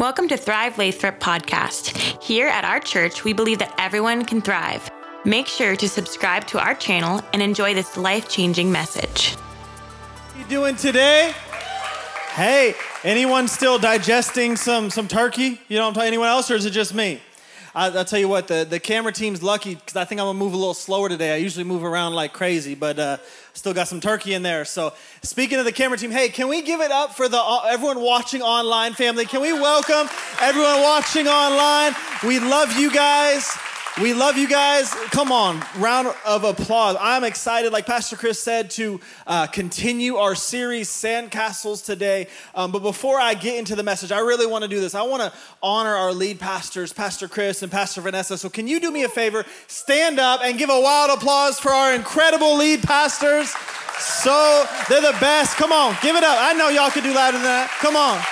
Welcome to Thrive Lathrop podcast. Here at our church, we believe that everyone can thrive. Make sure to subscribe to our channel and enjoy this life-changing message. You doing today? Hey, anyone still digesting some some turkey? You know, anyone else, or is it just me? I, will tell you what, the, the camera team's lucky because I think I'm gonna move a little slower today. I usually move around like crazy, but uh, still got some turkey in there. So, speaking of the camera team, hey, can we give it up for the uh, everyone watching online family? Can we welcome everyone watching online? We love you guys. We love you guys. Come on, round of applause. I'm excited, like Pastor Chris said, to uh, continue our series, Sandcastles, today. Um, but before I get into the message, I really want to do this. I want to honor our lead pastors, Pastor Chris and Pastor Vanessa. So, can you do me a favor? Stand up and give a wild applause for our incredible lead pastors. So, they're the best. Come on, give it up. I know y'all could do louder than that. Come on.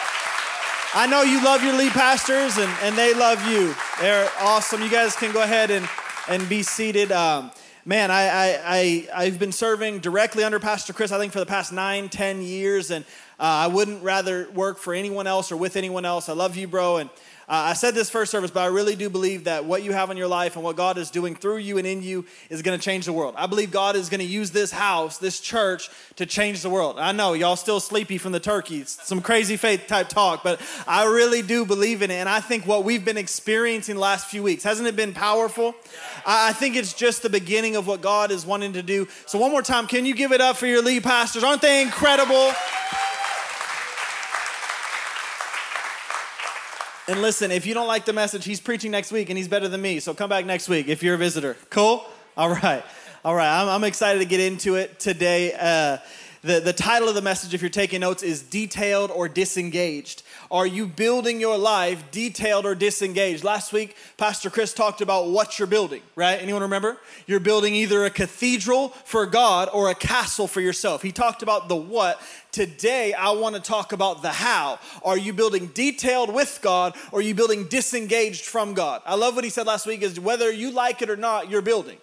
I know you love your lead pastors and, and they love you. They're awesome. You guys can go ahead and, and be seated. Um, man, I, I, I, I've been serving directly under Pastor Chris, I think, for the past nine, ten years. And uh, I wouldn't rather work for anyone else or with anyone else. I love you, bro. And uh, I said this first service, but I really do believe that what you have in your life and what God is doing through you and in you is going to change the world. I believe God is going to use this house, this church, to change the world. I know y'all still sleepy from the turkeys, some crazy faith type talk, but I really do believe in it. And I think what we've been experiencing the last few weeks, hasn't it been powerful? I think it's just the beginning of what God is wanting to do. So, one more time, can you give it up for your lead pastors? Aren't they incredible? And listen, if you don't like the message, he's preaching next week and he's better than me. So come back next week if you're a visitor. Cool? All right. All right. I'm, I'm excited to get into it today. Uh, the, the title of the message, if you're taking notes, is Detailed or Disengaged. Are you building your life detailed or disengaged? Last week, Pastor Chris talked about what you're building, right? Anyone remember? You're building either a cathedral for God or a castle for yourself. He talked about the what. Today, I want to talk about the how. Are you building detailed with God or are you building disengaged from God? I love what he said last week is whether you like it or not, you're building.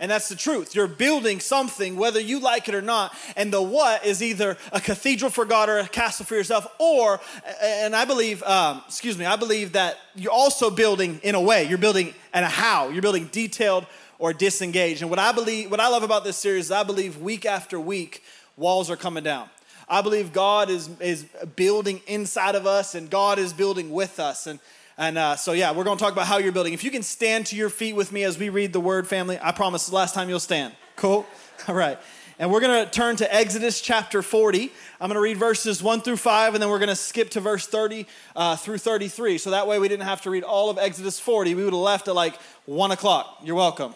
And that's the truth. You're building something, whether you like it or not. And the what is either a cathedral for God or a castle for yourself, or, and I believe, um, excuse me, I believe that you're also building in a way. You're building and a how. You're building detailed or disengaged. And what I believe, what I love about this series is I believe week after week, walls are coming down. I believe God is, is building inside of us and God is building with us. And and uh, so, yeah, we're going to talk about how you're building. If you can stand to your feet with me as we read the word, family, I promise last time you'll stand. Cool? All right. And we're going to turn to Exodus chapter 40. I'm going to read verses 1 through 5, and then we're going to skip to verse 30 uh, through 33. So that way we didn't have to read all of Exodus 40. We would have left at like 1 o'clock. You're welcome.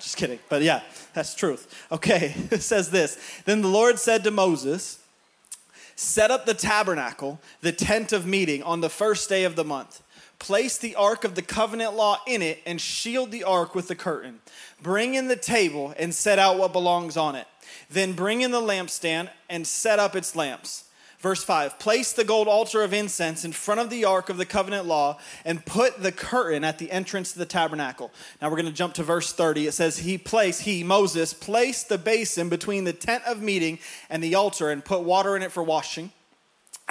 Just kidding. But yeah, that's truth. Okay, it says this Then the Lord said to Moses, Set up the tabernacle, the tent of meeting, on the first day of the month. Place the ark of the covenant law in it and shield the ark with the curtain. Bring in the table and set out what belongs on it. Then bring in the lampstand and set up its lamps. Verse 5 Place the gold altar of incense in front of the ark of the covenant law and put the curtain at the entrance to the tabernacle. Now we're going to jump to verse 30. It says, He placed, he, Moses, placed the basin between the tent of meeting and the altar and put water in it for washing.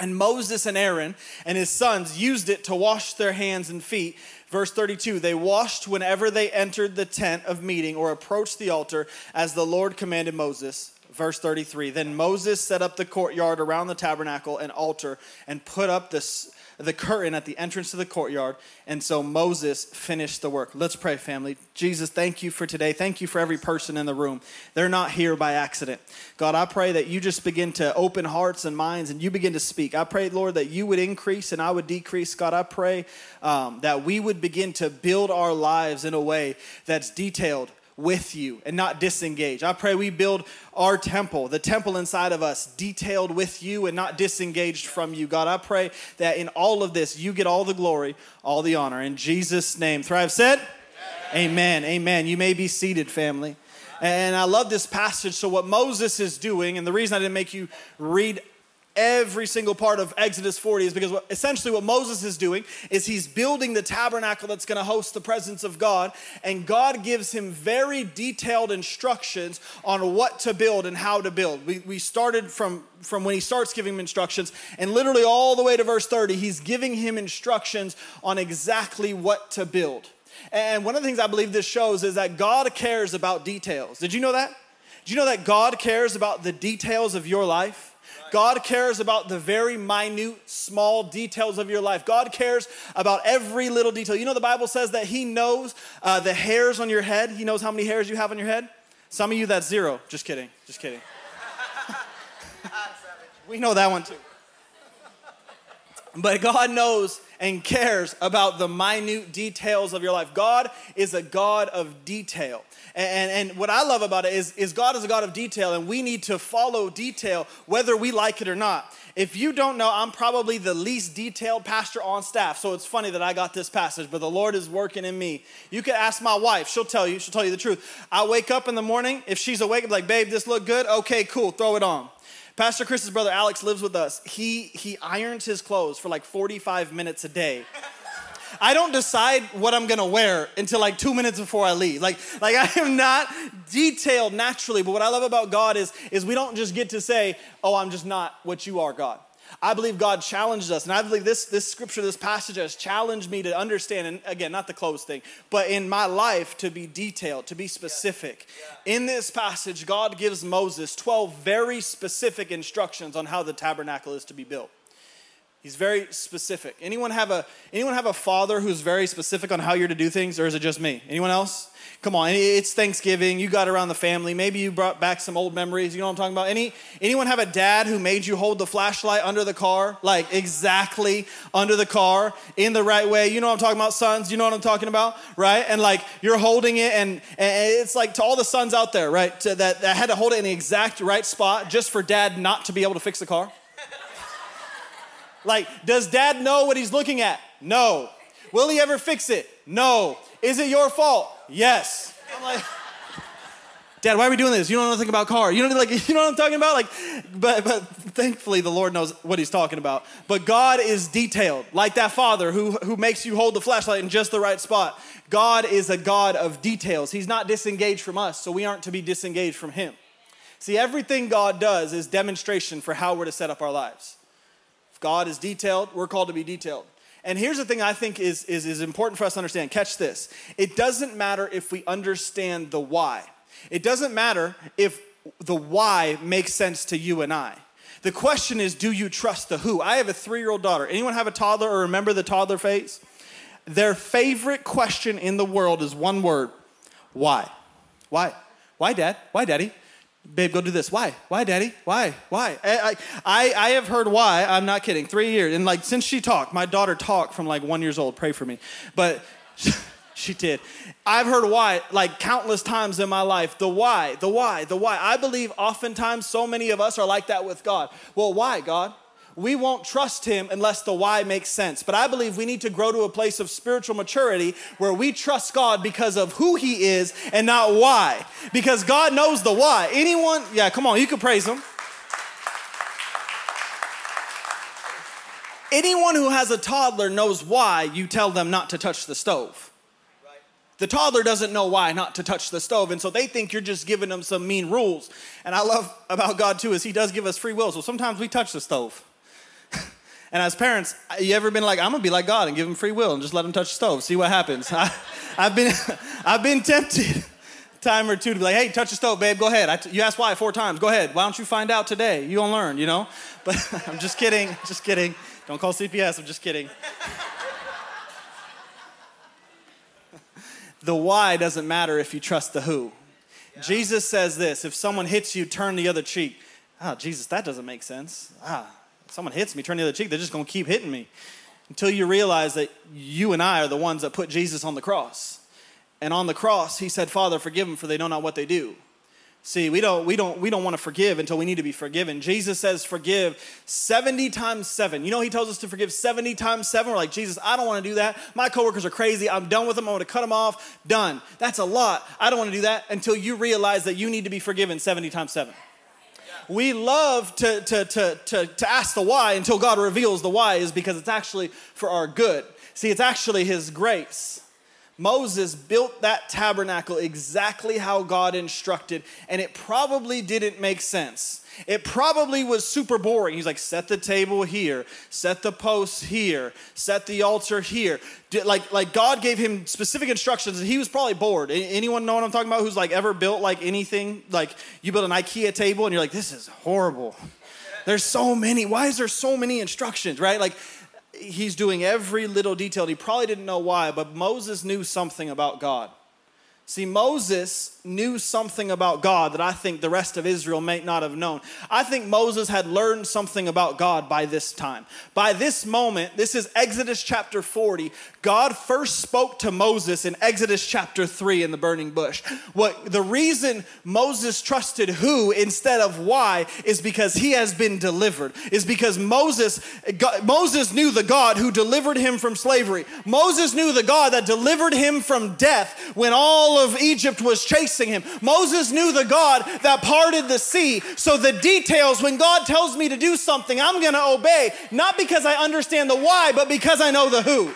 And Moses and Aaron and his sons used it to wash their hands and feet. Verse 32 They washed whenever they entered the tent of meeting or approached the altar, as the Lord commanded Moses. Verse 33 Then Moses set up the courtyard around the tabernacle and altar and put up this the curtain at the entrance to the courtyard. And so Moses finished the work. Let's pray, family. Jesus, thank you for today. Thank you for every person in the room. They're not here by accident. God, I pray that you just begin to open hearts and minds and you begin to speak. I pray, Lord, that you would increase and I would decrease. God, I pray um, that we would begin to build our lives in a way that's detailed with you and not disengage. I pray we build our temple, the temple inside of us, detailed with you and not disengaged from you. God, I pray that in all of this, you get all the glory, all the honor. In Jesus' name. Thrive said, Amen. Amen. Amen. You may be seated, family. And I love this passage. So, what Moses is doing, and the reason I didn't make you read every single part of Exodus 40 is because essentially what Moses is doing is he's building the tabernacle that's going to host the presence of God, and God gives him very detailed instructions on what to build and how to build. We, we started from, from when he starts giving him instructions, and literally all the way to verse 30, he's giving him instructions on exactly what to build. And one of the things I believe this shows is that God cares about details. Did you know that? Did you know that God cares about the details of your life? God cares about the very minute, small details of your life. God cares about every little detail. You know, the Bible says that He knows uh, the hairs on your head. He knows how many hairs you have on your head. Some of you, that's zero. Just kidding. Just kidding. we know that one too. But God knows and cares about the minute details of your life. God is a God of detail. And, and what I love about it is, is God is a God of detail, and we need to follow detail whether we like it or not. If you don't know, I'm probably the least detailed pastor on staff, so it's funny that I got this passage, but the Lord is working in me. You could ask my wife, she'll tell you, she'll tell you the truth. I wake up in the morning, if she's awake, I'm like, babe, this look good? Okay, cool, throw it on. Pastor Chris's brother Alex lives with us. He he irons his clothes for like 45 minutes a day. I don't decide what I'm gonna wear until like two minutes before I leave. Like, like I am not detailed naturally, but what I love about God is, is we don't just get to say, oh, I'm just not what you are, God. I believe God challenged us, and I believe this, this scripture, this passage has challenged me to understand, and again, not the clothes thing, but in my life to be detailed, to be specific. Yeah. Yeah. In this passage, God gives Moses 12 very specific instructions on how the tabernacle is to be built. He's very specific. Anyone have a anyone have a father who's very specific on how you're to do things, or is it just me? Anyone else? Come on, it's Thanksgiving. You got around the family. Maybe you brought back some old memories. You know what I'm talking about? Any anyone have a dad who made you hold the flashlight under the car, like exactly under the car in the right way? You know what I'm talking about, sons? You know what I'm talking about, right? And like you're holding it, and, and it's like to all the sons out there, right? To, that, that had to hold it in the exact right spot just for dad not to be able to fix the car. Like, does dad know what he's looking at? No. Will he ever fix it? No. Is it your fault? Yes. I'm like, Dad, why are we doing this? You don't know anything about car. You know, like, you know what I'm talking about? Like, but, but thankfully the Lord knows what he's talking about. But God is detailed, like that father who, who makes you hold the flashlight in just the right spot. God is a God of details. He's not disengaged from us, so we aren't to be disengaged from him. See, everything God does is demonstration for how we're to set up our lives. God is detailed, we're called to be detailed. And here's the thing I think is, is, is important for us to understand. Catch this. It doesn't matter if we understand the why. It doesn't matter if the why makes sense to you and I. The question is, do you trust the who? I have a three year old daughter. Anyone have a toddler or remember the toddler phase? Their favorite question in the world is one word why? Why? Why, dad? Why, daddy? Babe, go do this. Why? Why, daddy? Why? Why? Eh, I, I, I have heard why. I'm not kidding. Three years. And like, since she talked, my daughter talked from like one years old. Pray for me. But she did. I've heard why like countless times in my life. The why, the why, the why. I believe oftentimes so many of us are like that with God. Well, why, God? We won't trust him unless the why makes sense. But I believe we need to grow to a place of spiritual maturity where we trust God because of who he is and not why. Because God knows the why. Anyone, yeah, come on, you can praise him. Anyone who has a toddler knows why you tell them not to touch the stove. The toddler doesn't know why not to touch the stove, and so they think you're just giving them some mean rules. And I love about God too is He does give us free will, so sometimes we touch the stove. And as parents, you ever been like, I'm gonna be like God and give him free will and just let him touch the stove, see what happens? I, have been, I've been tempted time or two to be like, hey, touch the stove, babe, go ahead. you asked why four times, go ahead. Why don't you find out today? You gonna learn, you know? But I'm just kidding, just kidding. Don't call CPS, I'm just kidding. the why doesn't matter if you trust the who. Yeah. Jesus says this if someone hits you, turn the other cheek. Ah, oh, Jesus, that doesn't make sense. Ah, someone hits me, turn the other cheek, they're just going to keep hitting me until you realize that you and I are the ones that put Jesus on the cross. And on the cross, he said, Father, forgive them for they know not what they do. See, we don't, we don't, we don't want to forgive until we need to be forgiven. Jesus says, forgive 70 times seven. You know, he tells us to forgive 70 times seven. We're like, Jesus, I don't want to do that. My coworkers are crazy. I'm done with them. I want to cut them off. Done. That's a lot. I don't want to do that until you realize that you need to be forgiven 70 times seven. We love to, to, to, to, to ask the why until God reveals the why is because it's actually for our good. See, it's actually His grace. Moses built that tabernacle exactly how God instructed, and it probably didn't make sense. It probably was super boring. He's like, set the table here, set the posts here, set the altar here. Like, like God gave him specific instructions, and he was probably bored. Anyone know what I'm talking about? Who's like ever built like anything? Like you build an IKEA table, and you're like, this is horrible. There's so many. Why is there so many instructions? Right? Like he's doing every little detail. He probably didn't know why, but Moses knew something about God. See, Moses knew something about God that I think the rest of Israel may not have known. I think Moses had learned something about God by this time. By this moment, this is Exodus chapter 40. God first spoke to Moses in Exodus chapter 3 in the burning bush. What the reason Moses trusted who instead of why is because he has been delivered. Is because Moses God, Moses knew the God who delivered him from slavery. Moses knew the God that delivered him from death when all of Egypt was chasing him. Moses knew the God that parted the sea. So the details, when God tells me to do something, I'm going to obey, not because I understand the why, but because I know the who.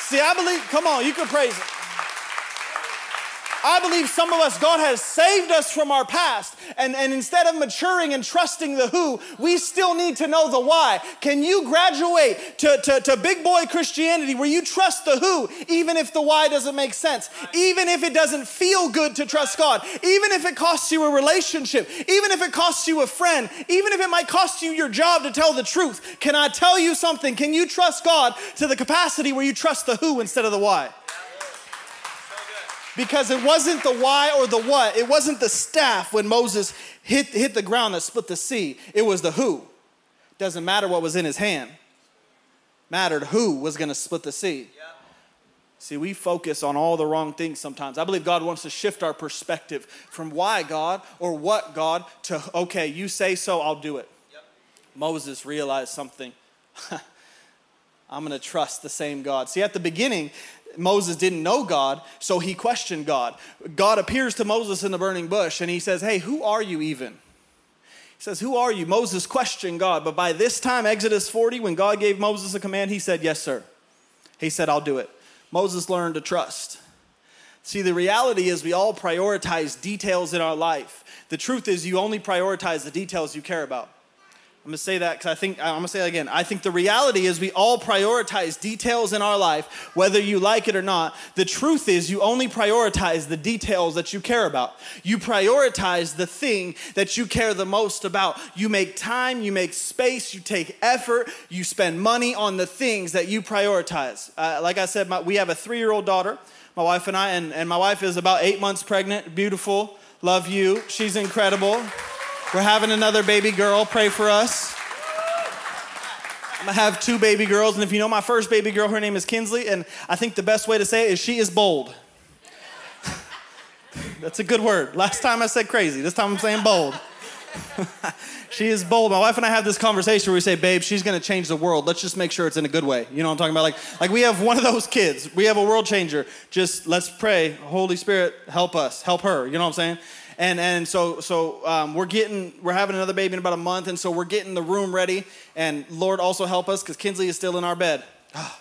See, I believe, come on, you can praise it. I believe some of us, God has saved us from our past. And, and instead of maturing and trusting the who, we still need to know the why. Can you graduate to, to, to big boy Christianity where you trust the who, even if the why doesn't make sense? Even if it doesn't feel good to trust God? Even if it costs you a relationship? Even if it costs you a friend? Even if it might cost you your job to tell the truth? Can I tell you something? Can you trust God to the capacity where you trust the who instead of the why? Because it wasn't the why or the what. It wasn't the staff when Moses hit, hit the ground that split the sea. It was the who. Doesn't matter what was in his hand. Mattered who was going to split the sea. See, we focus on all the wrong things sometimes. I believe God wants to shift our perspective from why God or what God to, okay, you say so, I'll do it. Yep. Moses realized something. I'm going to trust the same God. See, at the beginning, Moses didn't know God, so he questioned God. God appears to Moses in the burning bush and he says, Hey, who are you even? He says, Who are you? Moses questioned God. But by this time, Exodus 40, when God gave Moses a command, he said, Yes, sir. He said, I'll do it. Moses learned to trust. See, the reality is we all prioritize details in our life. The truth is, you only prioritize the details you care about. I'm gonna say that because I think, I'm gonna say that again. I think the reality is we all prioritize details in our life, whether you like it or not. The truth is, you only prioritize the details that you care about. You prioritize the thing that you care the most about. You make time, you make space, you take effort, you spend money on the things that you prioritize. Uh, like I said, my, we have a three year old daughter, my wife and I, and, and my wife is about eight months pregnant, beautiful. Love you. She's incredible. We're having another baby girl. Pray for us. I'm gonna have two baby girls, and if you know my first baby girl, her name is Kinsley, and I think the best way to say it is she is bold. That's a good word. Last time I said crazy, this time I'm saying bold. she is bold. My wife and I have this conversation where we say, babe, she's gonna change the world. Let's just make sure it's in a good way. You know what I'm talking about? Like, like we have one of those kids. We have a world changer. Just let's pray. Holy Spirit, help us, help her. You know what I'm saying? And and so so um, we're getting we're having another baby in about a month, and so we're getting the room ready. And Lord also help us because Kinsley is still in our bed. Oh,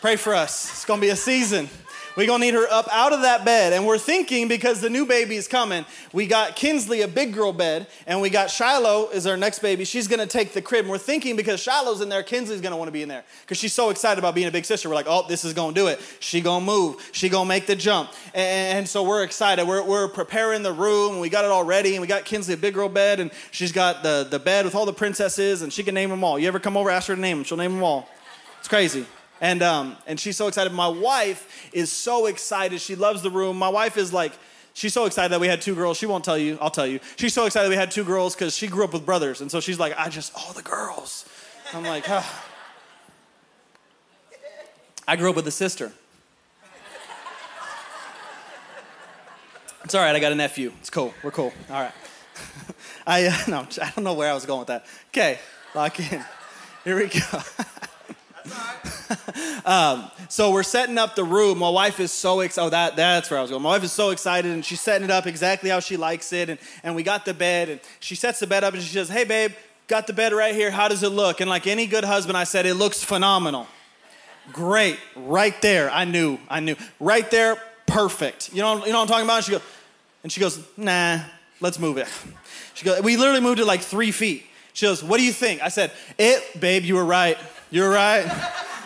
pray for us. It's gonna be a season. We're gonna need her up out of that bed. And we're thinking because the new baby is coming, we got Kinsley a big girl bed, and we got Shiloh is our next baby. She's gonna take the crib. And we're thinking because Shiloh's in there, Kinsley's gonna wanna be in there. Because she's so excited about being a big sister. We're like, oh, this is gonna do it. She gonna move. She gonna make the jump. And, and so we're excited. We're, we're preparing the room, and we got it all ready, and we got Kinsley a big girl bed, and she's got the, the bed with all the princesses, and she can name them all. You ever come over, ask her to name them, she'll name them all. It's crazy. And, um, and she's so excited. My wife is so excited. She loves the room. My wife is like, she's so excited that we had two girls. She won't tell you, I'll tell you. She's so excited we had two girls because she grew up with brothers. And so she's like, I just, all the girls. I'm like, ah. I grew up with a sister. It's all right, I got a nephew. It's cool. We're cool. All right. I, uh, no, I don't know where I was going with that. Okay, lock in. Here we go. Um, so we're setting up the room. My wife is so excited. Oh, that, that's where I was going. My wife is so excited and she's setting it up exactly how she likes it. And, and we got the bed and she sets the bed up and she says, Hey, babe, got the bed right here. How does it look? And like any good husband, I said, It looks phenomenal. Great. Right there. I knew. I knew. Right there. Perfect. You know, you know what I'm talking about? She goes, and she goes, Nah, let's move it. She goes, We literally moved it like three feet. She goes, What do you think? I said, It, babe, you were right. You were right.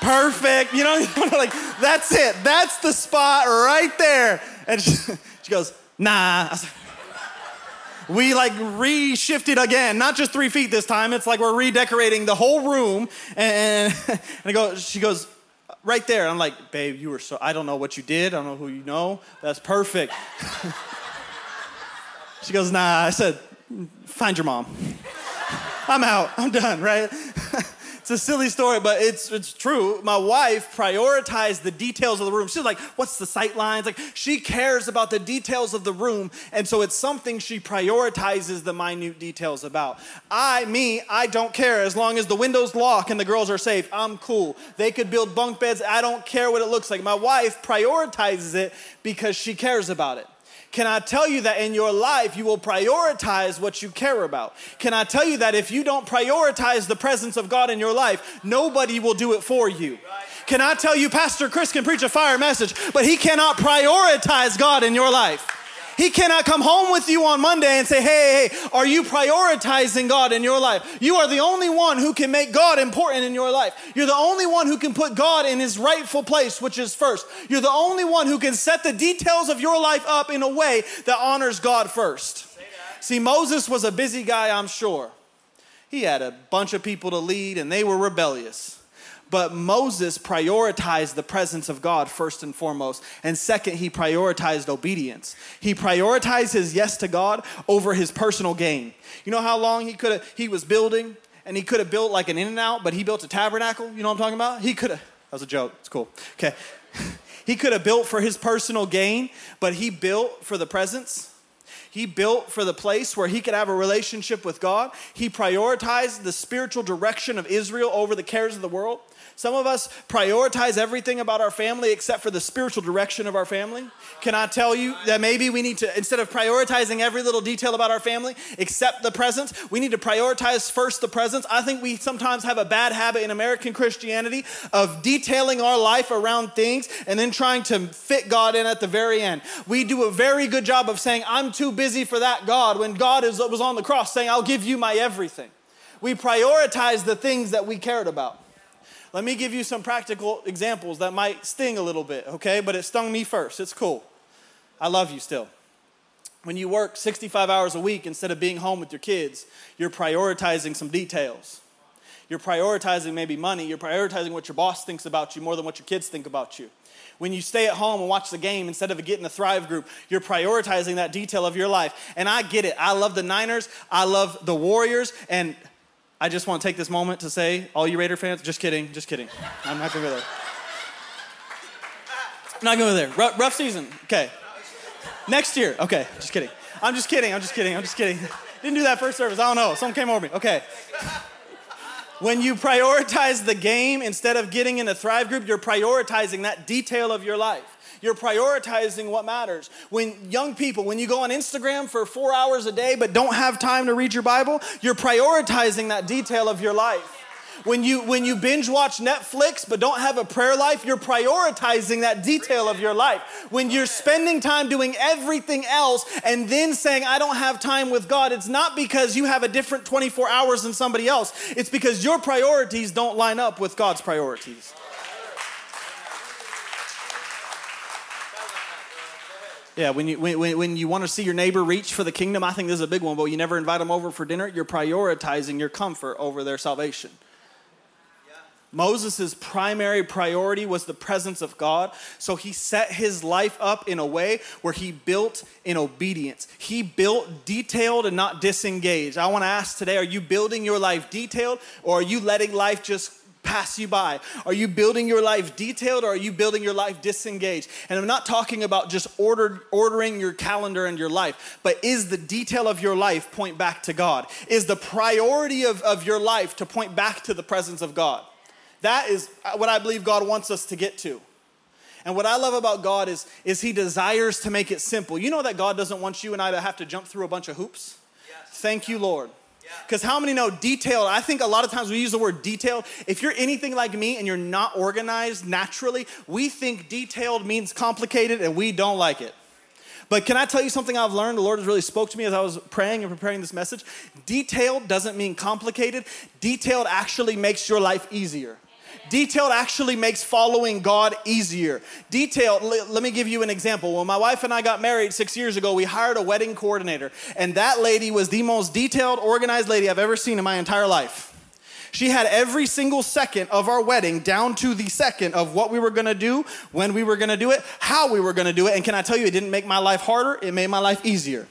Perfect. You know, like, that's it. That's the spot right there. And she, she goes, Nah. Said, we like reshifted again, not just three feet this time. It's like we're redecorating the whole room. And, and I go, she goes, right there. I'm like, babe, you were so, I don't know what you did. I don't know who you know. That's perfect. she goes, nah. I said, find your mom. I'm out. I'm done, right? It's a silly story, but it's it's true. My wife prioritized the details of the room. She's like, "What's the sight lines?" Like she cares about the details of the room, and so it's something she prioritizes the minute details about. I, me, I don't care as long as the windows lock and the girls are safe. I'm cool. They could build bunk beds. I don't care what it looks like. My wife prioritizes it because she cares about it. Can I tell you that in your life you will prioritize what you care about? Can I tell you that if you don't prioritize the presence of God in your life, nobody will do it for you? Can I tell you, Pastor Chris can preach a fire message, but he cannot prioritize God in your life? He cannot come home with you on Monday and say, hey, hey, are you prioritizing God in your life? You are the only one who can make God important in your life. You're the only one who can put God in his rightful place, which is first. You're the only one who can set the details of your life up in a way that honors God first. See, Moses was a busy guy, I'm sure. He had a bunch of people to lead, and they were rebellious. But Moses prioritized the presence of God first and foremost. And second, he prioritized obedience. He prioritized his yes to God over his personal gain. You know how long he could have he was building and he could have built like an In-N-Out, but he built a tabernacle. You know what I'm talking about? He could have that was a joke. It's cool. Okay. he could have built for his personal gain, but he built for the presence. He built for the place where he could have a relationship with God. He prioritized the spiritual direction of Israel over the cares of the world. Some of us prioritize everything about our family except for the spiritual direction of our family. Can I tell you that maybe we need to, instead of prioritizing every little detail about our family, except the presence, we need to prioritize first the presence. I think we sometimes have a bad habit in American Christianity of detailing our life around things and then trying to fit God in at the very end. We do a very good job of saying, I'm too busy for that God, when God is, was on the cross saying, I'll give you my everything. We prioritize the things that we cared about. Let me give you some practical examples that might sting a little bit, okay? But it stung me first. It's cool. I love you still. When you work 65 hours a week instead of being home with your kids, you're prioritizing some details. You're prioritizing maybe money. You're prioritizing what your boss thinks about you more than what your kids think about you. When you stay at home and watch the game instead of getting the Thrive group, you're prioritizing that detail of your life. And I get it. I love the Niners. I love the Warriors. And I just want to take this moment to say, all you Raider fans, just kidding, just kidding. I'm not gonna go there. I'm not going to there. R- rough season. Okay. Next year. Okay. Just kidding. I'm just kidding. I'm just kidding. I'm just kidding. Didn't do that first service. I don't know. Someone came over me. Okay. When you prioritize the game instead of getting in a Thrive group, you're prioritizing that detail of your life. You're prioritizing what matters. When young people, when you go on Instagram for four hours a day but don't have time to read your Bible, you're prioritizing that detail of your life. When you when you binge watch Netflix but don't have a prayer life, you're prioritizing that detail of your life. When you're spending time doing everything else and then saying I don't have time with God, it's not because you have a different 24 hours than somebody else. It's because your priorities don't line up with God's priorities. Yeah, when you, when, when you want to see your neighbor reach for the kingdom, I think this is a big one, but you never invite them over for dinner, you're prioritizing your comfort over their salvation. Moses' primary priority was the presence of God, so he set his life up in a way where he built in obedience. He built detailed and not disengaged. I want to ask today are you building your life detailed, or are you letting life just pass you by? Are you building your life detailed or are you building your life disengaged? And I'm not talking about just ordered, ordering your calendar and your life, but is the detail of your life point back to God? Is the priority of, of your life to point back to the presence of God? That is what I believe God wants us to get to. And what I love about God is, is He desires to make it simple. You know that God doesn't want you and I to have to jump through a bunch of hoops? Yes. Thank you, Lord. Because how many know detailed? I think a lot of times we use the word detailed. If you're anything like me and you're not organized naturally, we think detailed means complicated and we don't like it. But can I tell you something I've learned? The Lord has really spoke to me as I was praying and preparing this message. Detailed doesn't mean complicated. Detailed actually makes your life easier. Detailed actually makes following God easier. Detailed, let me give you an example. When my wife and I got married six years ago, we hired a wedding coordinator, and that lady was the most detailed, organized lady I've ever seen in my entire life. She had every single second of our wedding down to the second of what we were gonna do, when we were gonna do it, how we were gonna do it. And can I tell you, it didn't make my life harder, it made my life easier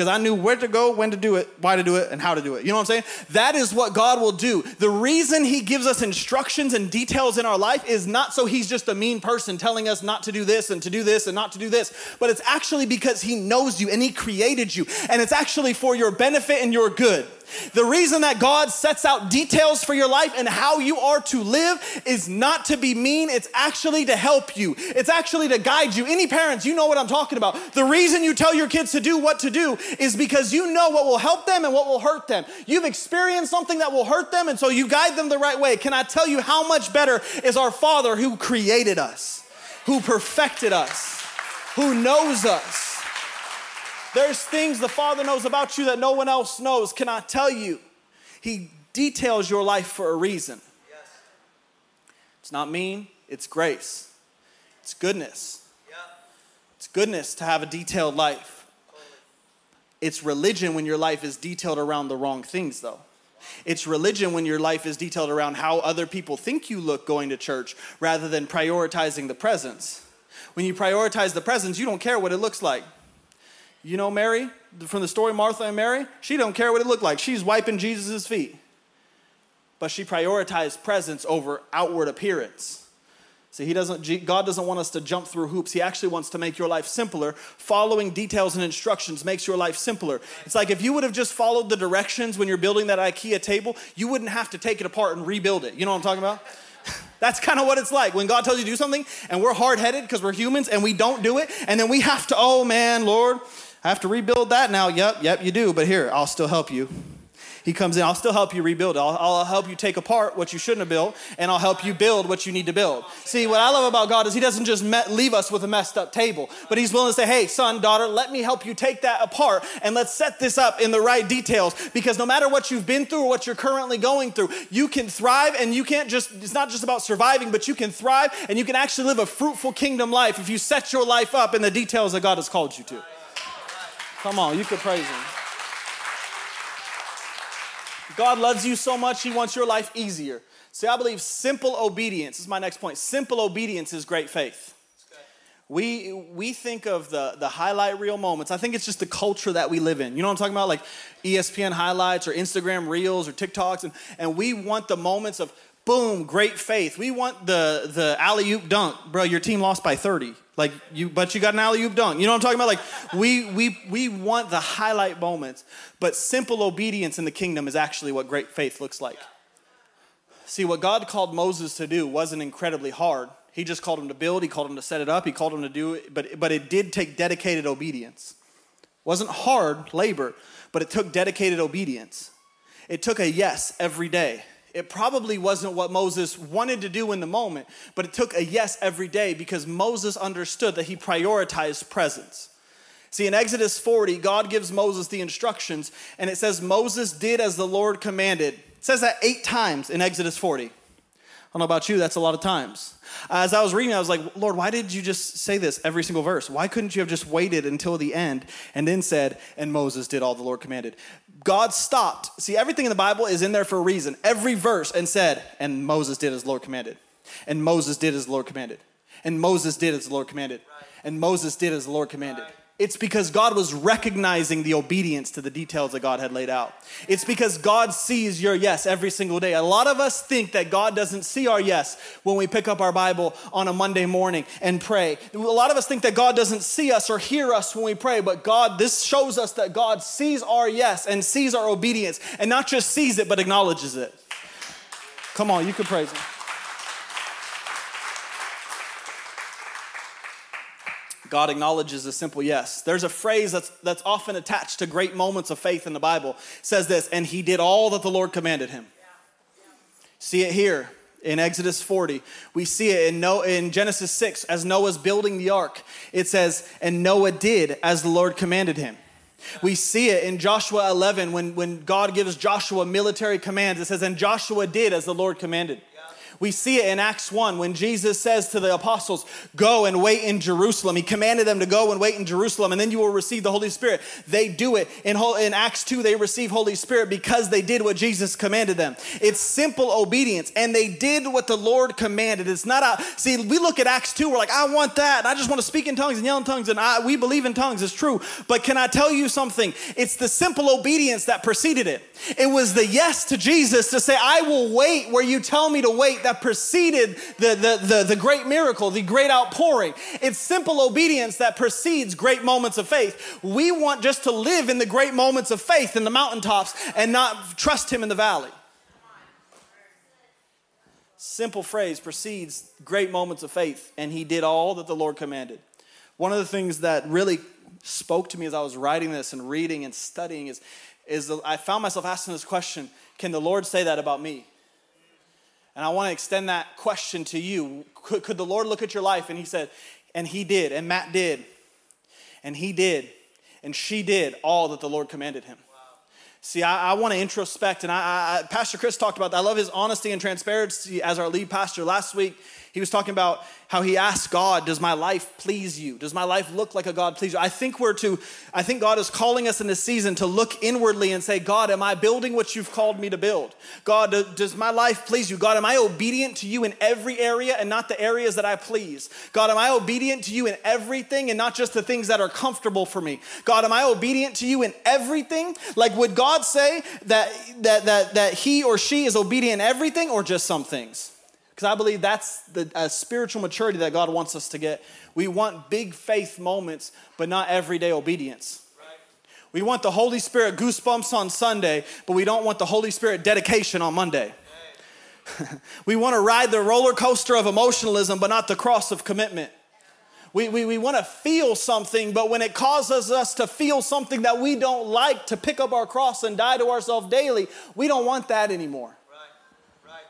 because I knew where to go, when to do it, why to do it, and how to do it. You know what I'm saying? That is what God will do. The reason He gives us instructions and details in our life is not so He's just a mean person telling us not to do this and to do this and not to do this, but it's actually because He knows you and He created you, and it's actually for your benefit and your good. The reason that God sets out details for your life and how you are to live is not to be mean, it's actually to help you. It's actually to guide you. Any parents, you know what I'm talking about. The reason you tell your kids to do what to do is because you know what will help them and what will hurt them. You've experienced something that will hurt them, and so you guide them the right way. Can I tell you how much better is our Father who created us, who perfected us, who knows us? There's things the Father knows about you that no one else knows. Can I tell you? He details your life for a reason. Yes. It's not mean, it's grace. It's goodness. Yeah. It's goodness to have a detailed life. Totally. It's religion when your life is detailed around the wrong things, though. It's religion when your life is detailed around how other people think you look going to church rather than prioritizing the presence. When you prioritize the presence, you don't care what it looks like. You know Mary from the story Martha and Mary? She don't care what it looked like. She's wiping Jesus' feet. But she prioritized presence over outward appearance. See, he doesn't, God doesn't want us to jump through hoops. He actually wants to make your life simpler. Following details and instructions makes your life simpler. It's like if you would have just followed the directions when you're building that IKEA table, you wouldn't have to take it apart and rebuild it. You know what I'm talking about? That's kind of what it's like when God tells you to do something and we're hard headed because we're humans and we don't do it. And then we have to, oh man, Lord, I have to rebuild that now. Yep, yep, you do. But here, I'll still help you. He comes in, I'll still help you rebuild. I'll, I'll, help you take apart what you shouldn't have built, and I'll help you build what you need to build. See, what I love about God is He doesn't just met, leave us with a messed up table, but He's willing to say, hey, son, daughter, let me help you take that apart, and let's set this up in the right details. Because no matter what you've been through or what you're currently going through, you can thrive, and you can't just, it's not just about surviving, but you can thrive, and you can actually live a fruitful kingdom life if you set your life up in the details that God has called you to. Come on, you could praise Him. God loves you so much, He wants your life easier. See, I believe simple obedience this is my next point. Simple obedience is great faith. We, we think of the, the highlight reel moments. I think it's just the culture that we live in. You know what I'm talking about? Like ESPN highlights or Instagram reels or TikToks. And, and we want the moments of boom, great faith. We want the, the alley oop dunk. Bro, your team lost by 30. Like you, but you got an alley oop dunk. You know what I'm talking about? Like we we we want the highlight moments, but simple obedience in the kingdom is actually what great faith looks like. See, what God called Moses to do wasn't incredibly hard. He just called him to build. He called him to set it up. He called him to do it, but but it did take dedicated obedience. It wasn't hard labor, but it took dedicated obedience. It took a yes every day. It probably wasn't what Moses wanted to do in the moment, but it took a yes every day because Moses understood that he prioritized presence. See, in Exodus 40, God gives Moses the instructions, and it says, Moses did as the Lord commanded. It says that eight times in Exodus 40. I don't know about you, that's a lot of times. As I was reading, I was like, Lord, why did you just say this every single verse? Why couldn't you have just waited until the end and then said, and Moses did all the Lord commanded? God stopped. See, everything in the Bible is in there for a reason. Every verse and said, and Moses did as the Lord commanded. And Moses did as the Lord commanded. And Moses did as the Lord commanded. And Moses did as the Lord commanded. It's because God was recognizing the obedience to the details that God had laid out. It's because God sees your yes every single day. A lot of us think that God doesn't see our yes when we pick up our Bible on a Monday morning and pray. A lot of us think that God doesn't see us or hear us when we pray, but God, this shows us that God sees our yes and sees our obedience and not just sees it, but acknowledges it. Come on, you can praise Him. God acknowledges a simple yes. There's a phrase that's, that's often attached to great moments of faith in the Bible. It says this, and he did all that the Lord commanded him. See it here in Exodus 40. We see it in, no, in Genesis 6 as Noah's building the ark. It says, and Noah did as the Lord commanded him. We see it in Joshua 11 when, when God gives Joshua military commands. It says, and Joshua did as the Lord commanded. We see it in Acts 1 when Jesus says to the apostles, Go and wait in Jerusalem. He commanded them to go and wait in Jerusalem, and then you will receive the Holy Spirit. They do it. In, in Acts 2, they receive Holy Spirit because they did what Jesus commanded them. It's simple obedience, and they did what the Lord commanded. It's not a, see, we look at Acts 2, we're like, I want that. And I just want to speak in tongues and yell in tongues, and I, we believe in tongues. It's true. But can I tell you something? It's the simple obedience that preceded it. It was the yes to Jesus to say, I will wait where you tell me to wait that preceded the, the, the, the, great miracle, the great outpouring. It's simple obedience that precedes great moments of faith. We want just to live in the great moments of faith in the mountaintops and not trust Him in the valley. Simple phrase precedes great moments of faith, and He did all that the Lord commanded. One of the things that really spoke to me as I was writing this and reading and studying is, is I found myself asking this question Can the Lord say that about me? And I want to extend that question to you. Could, could the Lord look at your life and He said, and He did, and Matt did, and he did, and she did all that the Lord commanded him? See, I, I want to introspect, and I, I, Pastor Chris talked about that. I love his honesty and transparency as our lead pastor. Last week, he was talking about how he asked God, Does my life please you? Does my life look like a God please you? I think we're to, I think God is calling us in this season to look inwardly and say, God, am I building what you've called me to build? God, does my life please you? God, am I obedient to you in every area and not the areas that I please? God, am I obedient to you in everything and not just the things that are comfortable for me? God, am I obedient to you in everything? Like, would God say that, that, that, that he or she is obedient in everything or just some things? Because I believe that's the uh, spiritual maturity that God wants us to get. We want big faith moments, but not everyday obedience. We want the Holy Spirit goosebumps on Sunday, but we don't want the Holy Spirit dedication on Monday. we want to ride the roller coaster of emotionalism, but not the cross of commitment. We, we, we want to feel something, but when it causes us to feel something that we don't like, to pick up our cross and die to ourselves daily, we don't want that anymore.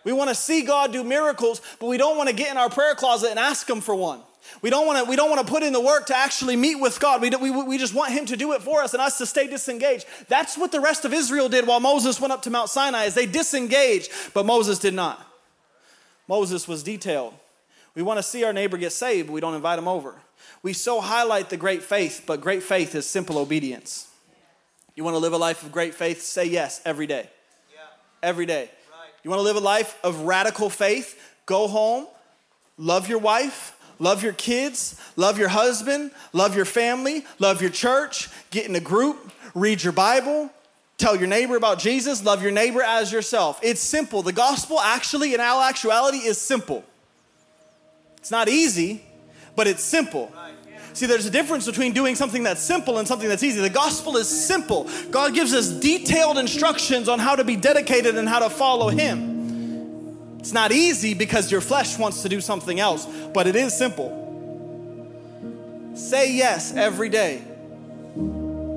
We want to see God do miracles, but we don't want to get in our prayer closet and ask Him for one. We don't want to, we don't want to put in the work to actually meet with God. We, we, we just want Him to do it for us and us to stay disengaged. That's what the rest of Israel did while Moses went up to Mount Sinai is they disengaged, but Moses did not. Moses was detailed. We want to see our neighbor get saved, but we don't invite him over. We so highlight the great faith, but great faith is simple obedience. You want to live a life of great faith? Say yes every day. Yeah. Every day. You want to live a life of radical faith? Go home, love your wife, love your kids, love your husband, love your family, love your church, get in a group, read your Bible, tell your neighbor about Jesus, love your neighbor as yourself. It's simple. The gospel actually, in all actuality, is simple. It's not easy, but it's simple. See, there's a difference between doing something that's simple and something that's easy. The gospel is simple. God gives us detailed instructions on how to be dedicated and how to follow Him. It's not easy because your flesh wants to do something else, but it is simple. Say yes every day.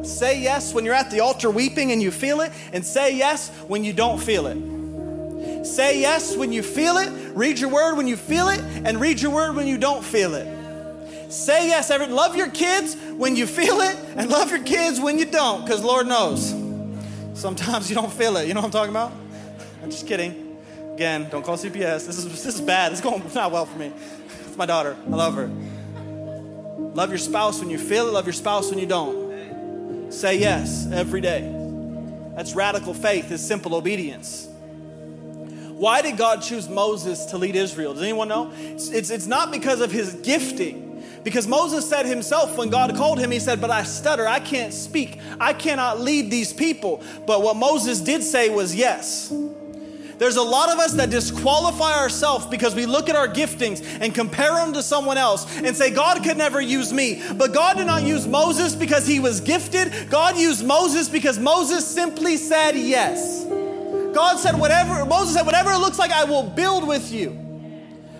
Say yes when you're at the altar weeping and you feel it, and say yes when you don't feel it. Say yes when you feel it, read your word when you feel it, and read your word when you don't feel it. Say yes, every love your kids when you feel it, and love your kids when you don't, because Lord knows. Sometimes you don't feel it. You know what I'm talking about? I'm just kidding. Again, don't call CPS. This is this is bad. It's going not well for me. It's my daughter. I love her. Love your spouse when you feel it, love your spouse when you don't. Say yes every day. That's radical faith, is simple obedience. Why did God choose Moses to lead Israel? Does anyone know? It's, it's, it's not because of his gifting. Because Moses said himself when God called him, he said, But I stutter, I can't speak, I cannot lead these people. But what Moses did say was yes. There's a lot of us that disqualify ourselves because we look at our giftings and compare them to someone else and say, God could never use me. But God did not use Moses because he was gifted. God used Moses because Moses simply said yes. God said, whatever, Moses said, whatever it looks like, I will build with you.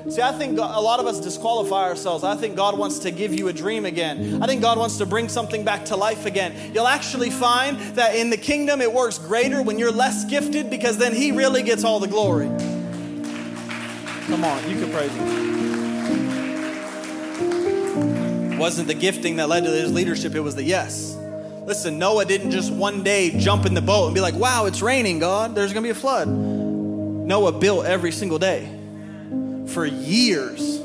See, I think a lot of us disqualify ourselves. I think God wants to give you a dream again. I think God wants to bring something back to life again. You'll actually find that in the kingdom it works greater when you're less gifted because then He really gets all the glory. Come on, you can praise Him. It wasn't the gifting that led to his leadership, it was the yes. Listen, Noah didn't just one day jump in the boat and be like, wow, it's raining, God, there's gonna be a flood. Noah built every single day for years.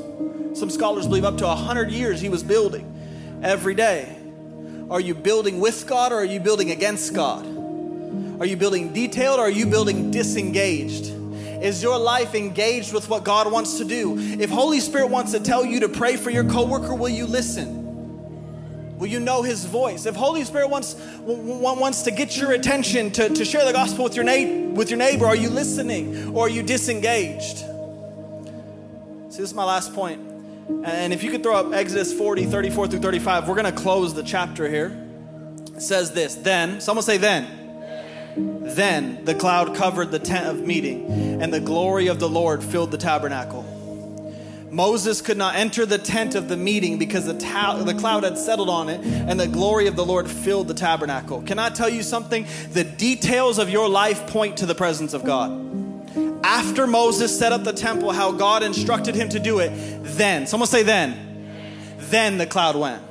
Some scholars believe up to 100 years he was building every day. Are you building with God or are you building against God? Are you building detailed or are you building disengaged? Is your life engaged with what God wants to do? If Holy Spirit wants to tell you to pray for your coworker, will you listen? Will you know his voice? If Holy Spirit wants, wants to get your attention to, to share the gospel with your, na- with your neighbor, are you listening or are you disengaged? This is my last point. And if you could throw up Exodus 40, 34 through 35, we're going to close the chapter here. It says this Then, someone say, then. Then the cloud covered the tent of meeting, and the glory of the Lord filled the tabernacle. Moses could not enter the tent of the meeting because the, ta- the cloud had settled on it and the glory of the Lord filled the tabernacle. Can I tell you something? The details of your life point to the presence of God after Moses set up the temple, how God instructed him to do it, then, someone say then, then the cloud went.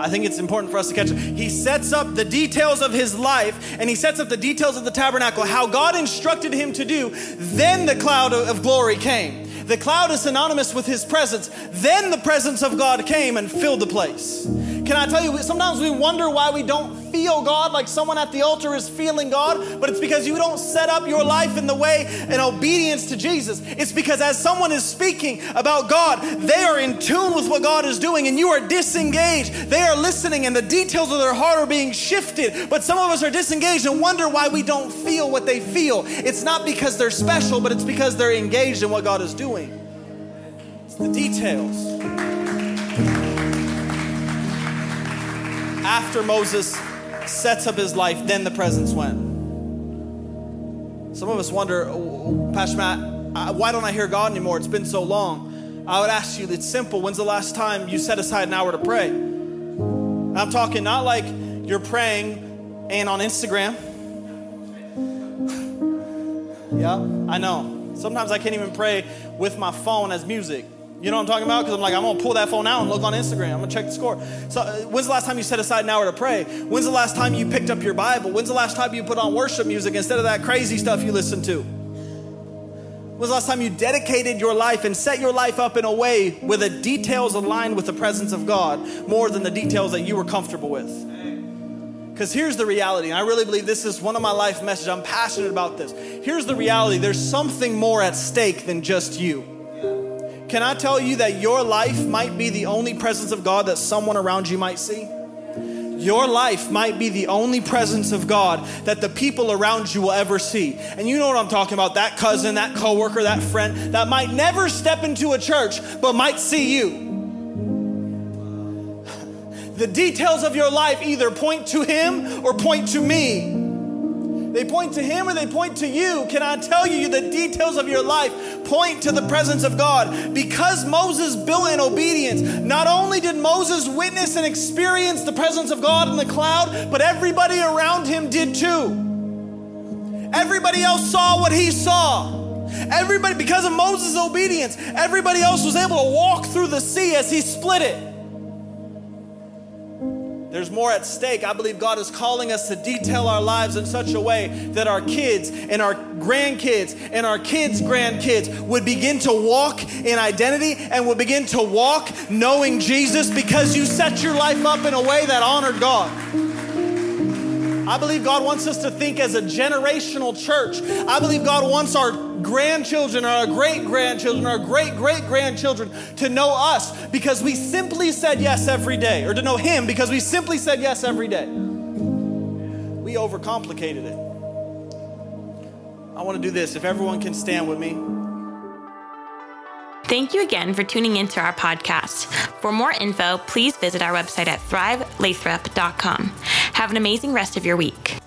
I think it's important for us to catch it. He sets up the details of his life and he sets up the details of the tabernacle, how God instructed him to do. Then the cloud of glory came. The cloud is synonymous with his presence. Then the presence of God came and filled the place. Can I tell you, sometimes we wonder why we don't feel God like someone at the altar is feeling God, but it's because you don't set up your life in the way in obedience to Jesus. It's because as someone is speaking about God, they are in tune with what God is doing and you are disengaged. They are listening and the details of their heart are being shifted. But some of us are disengaged and wonder why we don't feel what they feel. It's not because they're special, but it's because they're engaged in what God is doing. It's the details. After Moses sets up his life, then the presence went. Some of us wonder, oh, Pastor Matt, why don't I hear God anymore? It's been so long. I would ask you, it's simple. When's the last time you set aside an hour to pray? I'm talking not like you're praying and on Instagram. yeah, I know. Sometimes I can't even pray with my phone as music. You know what I'm talking about? Because I'm like, I'm gonna pull that phone out and look on Instagram. I'm gonna check the score. So, uh, when's the last time you set aside an hour to pray? When's the last time you picked up your Bible? When's the last time you put on worship music instead of that crazy stuff you listen to? When's the last time you dedicated your life and set your life up in a way where the details aligned with the presence of God more than the details that you were comfortable with? Because here's the reality, and I really believe this is one of my life messages. I'm passionate about this. Here's the reality there's something more at stake than just you. Can I tell you that your life might be the only presence of God that someone around you might see? Your life might be the only presence of God that the people around you will ever see. And you know what I'm talking about that cousin, that coworker, that friend that might never step into a church but might see you. The details of your life either point to him or point to me. They point to Him or they point to you. Can I tell you the details of your life point to the presence of God? Because Moses built in obedience, not only did Moses witness and experience the presence of God in the cloud, but everybody around him did too. Everybody else saw what he saw. Everybody, because of Moses' obedience, everybody else was able to walk through the sea as he split it. There's more at stake. I believe God is calling us to detail our lives in such a way that our kids and our grandkids and our kids' grandkids would begin to walk in identity and would begin to walk knowing Jesus because you set your life up in a way that honored God. I believe God wants us to think as a generational church. I believe God wants our grandchildren, our great grandchildren, our great great grandchildren to know us because we simply said yes every day, or to know Him because we simply said yes every day. We overcomplicated it. I want to do this. If everyone can stand with me. Thank you again for tuning into our podcast. For more info, please visit our website at thrivelathrop.com. Have an amazing rest of your week.